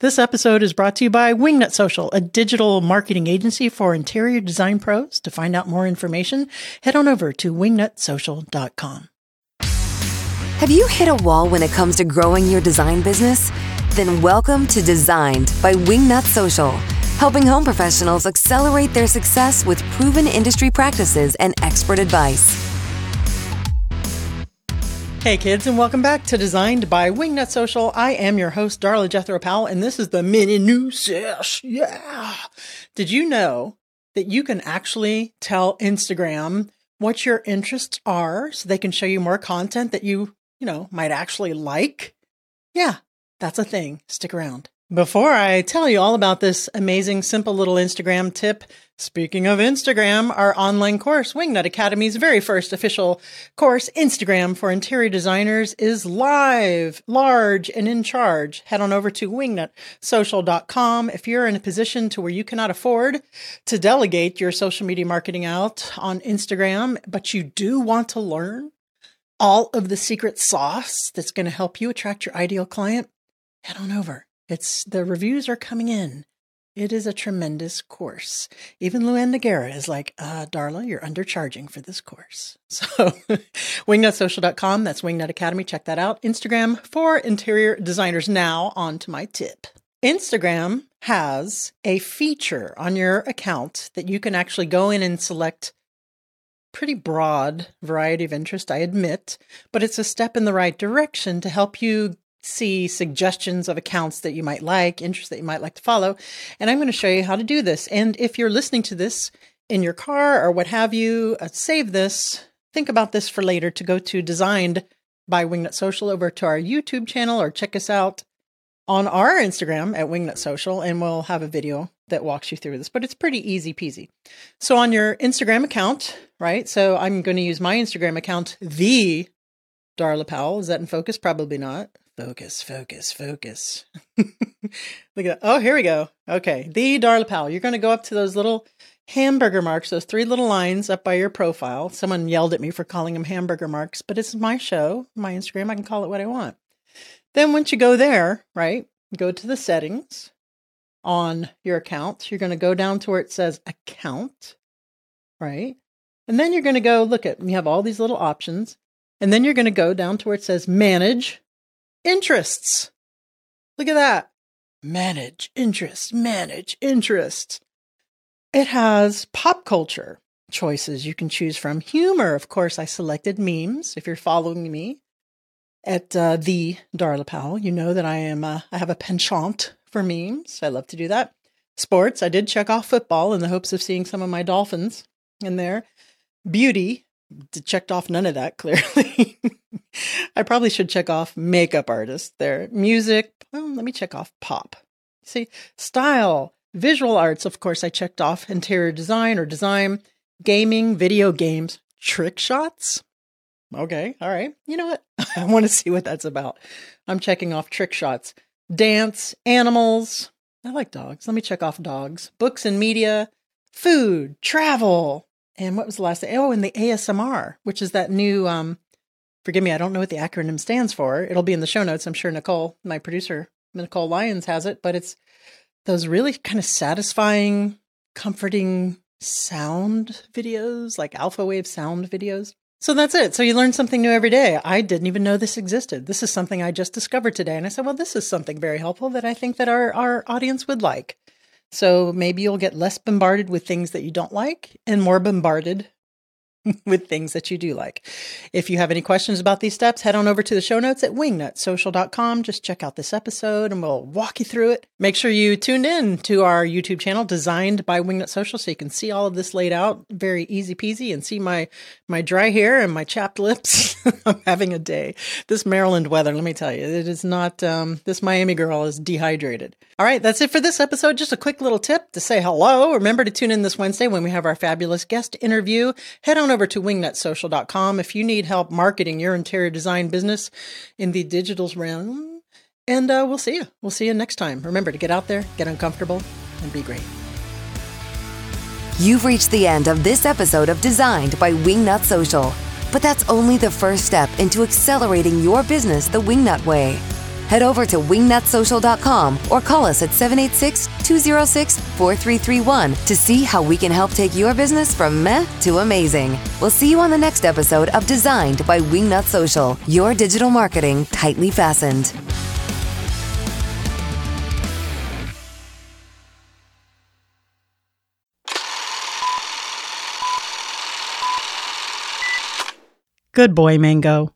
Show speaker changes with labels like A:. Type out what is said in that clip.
A: This episode is brought to you by Wingnut Social, a digital marketing agency for interior design pros. To find out more information, head on over to wingnutsocial.com.
B: Have you hit a wall when it comes to growing your design business? Then welcome to Designed by Wingnut Social, helping home professionals accelerate their success with proven industry practices and expert advice.
A: Hey kids, and welcome back to Designed by Wingnut Social. I am your host, Darla Jethro Powell, and this is the mini news sesh. Yeah. Did you know that you can actually tell Instagram what your interests are so they can show you more content that you, you know, might actually like? Yeah, that's a thing. Stick around. Before I tell you all about this amazing, simple little Instagram tip, speaking of Instagram, our online course, Wingnut Academy's very first official course, Instagram for interior designers, is live, large, and in charge. Head on over to wingnutsocial.com if you're in a position to where you cannot afford to delegate your social media marketing out on Instagram, but you do want to learn all of the secret sauce that's going to help you attract your ideal client. Head on over it's the reviews are coming in. It is a tremendous course. Even LuAnn Nigara is like, uh, Darla, you're undercharging for this course. So wingnutsocial.com, that's Wingnut Academy. Check that out. Instagram for interior designers. Now on to my tip. Instagram has a feature on your account that you can actually go in and select pretty broad variety of interest, I admit, but it's a step in the right direction to help you see suggestions of accounts that you might like, interests that you might like to follow. And I'm going to show you how to do this. And if you're listening to this in your car or what have you, uh, save this. Think about this for later to go to designed by Wingnut Social over to our YouTube channel or check us out on our Instagram at Wingnut Social and we'll have a video that walks you through this, but it's pretty easy peasy. So on your Instagram account, right? So I'm going to use my Instagram account, the Darla Powell. Is that in focus? Probably not. Focus, focus, focus. Look at that. Oh, here we go. Okay. The Darla Powell. You're going to go up to those little hamburger marks, those three little lines up by your profile. Someone yelled at me for calling them hamburger marks, but it's my show, my Instagram. I can call it what I want. Then once you go there, right, go to the settings on your account. You're going to go down to where it says account, right? And then you're going to go look at, you have all these little options. And then you're going to go down to where it says manage interests. Look at that. Manage interests, manage interests. It has pop culture choices you can choose from. Humor, of course, I selected memes. If you're following me at uh, the Darla Powell, you know that I am. Uh, I have a penchant for memes. I love to do that. Sports, I did check off football in the hopes of seeing some of my Dolphins in there. Beauty, checked off none of that clearly. I probably should check off makeup artist there. Music, well, let me check off pop. See, style, visual arts, of course, I checked off interior design or design, gaming, video games, trick shots. Okay, all right. You know what? I want to see what that's about. I'm checking off trick shots, dance, animals. I like dogs. Let me check off dogs, books and media, food, travel, and what was the last thing? Oh, and the ASMR, which is that new um forgive me, I don't know what the acronym stands for. It'll be in the show notes. I'm sure Nicole, my producer, Nicole Lyons has it, but it's those really kind of satisfying, comforting sound videos, like alpha wave sound videos. So that's it. So you learn something new every day. I didn't even know this existed. This is something I just discovered today. And I said, well, this is something very helpful that I think that our, our audience would like. So maybe you'll get less bombarded with things that you don't like and more bombarded with things that you do like. If you have any questions about these steps, head on over to the show notes at wingnutsocial.com. Just check out this episode and we'll walk you through it. Make sure you tuned in to our YouTube channel designed by Wingnut Social so you can see all of this laid out very easy peasy and see my my dry hair and my chapped lips. I'm having a day. This Maryland weather, let me tell you, it is not um, this Miami girl is dehydrated. All right, that's it for this episode. Just a quick little tip to say hello. Remember to tune in this Wednesday when we have our fabulous guest interview. Head on over to wingnutsocial.com if you need help marketing your interior design business in the digital realm. And uh, we'll see you. We'll see you next time. Remember to get out there, get uncomfortable, and be great.
B: You've reached the end of this episode of Designed by Wingnut Social. But that's only the first step into accelerating your business the Wingnut way. head over to wingnutsocial.com or call us at 786 206 4331 to see how we can help take your business from meh to amazing. We'll see you on the next episode of Designed by Wingnut Social, your digital marketing tightly fastened.
A: Good boy, Mango.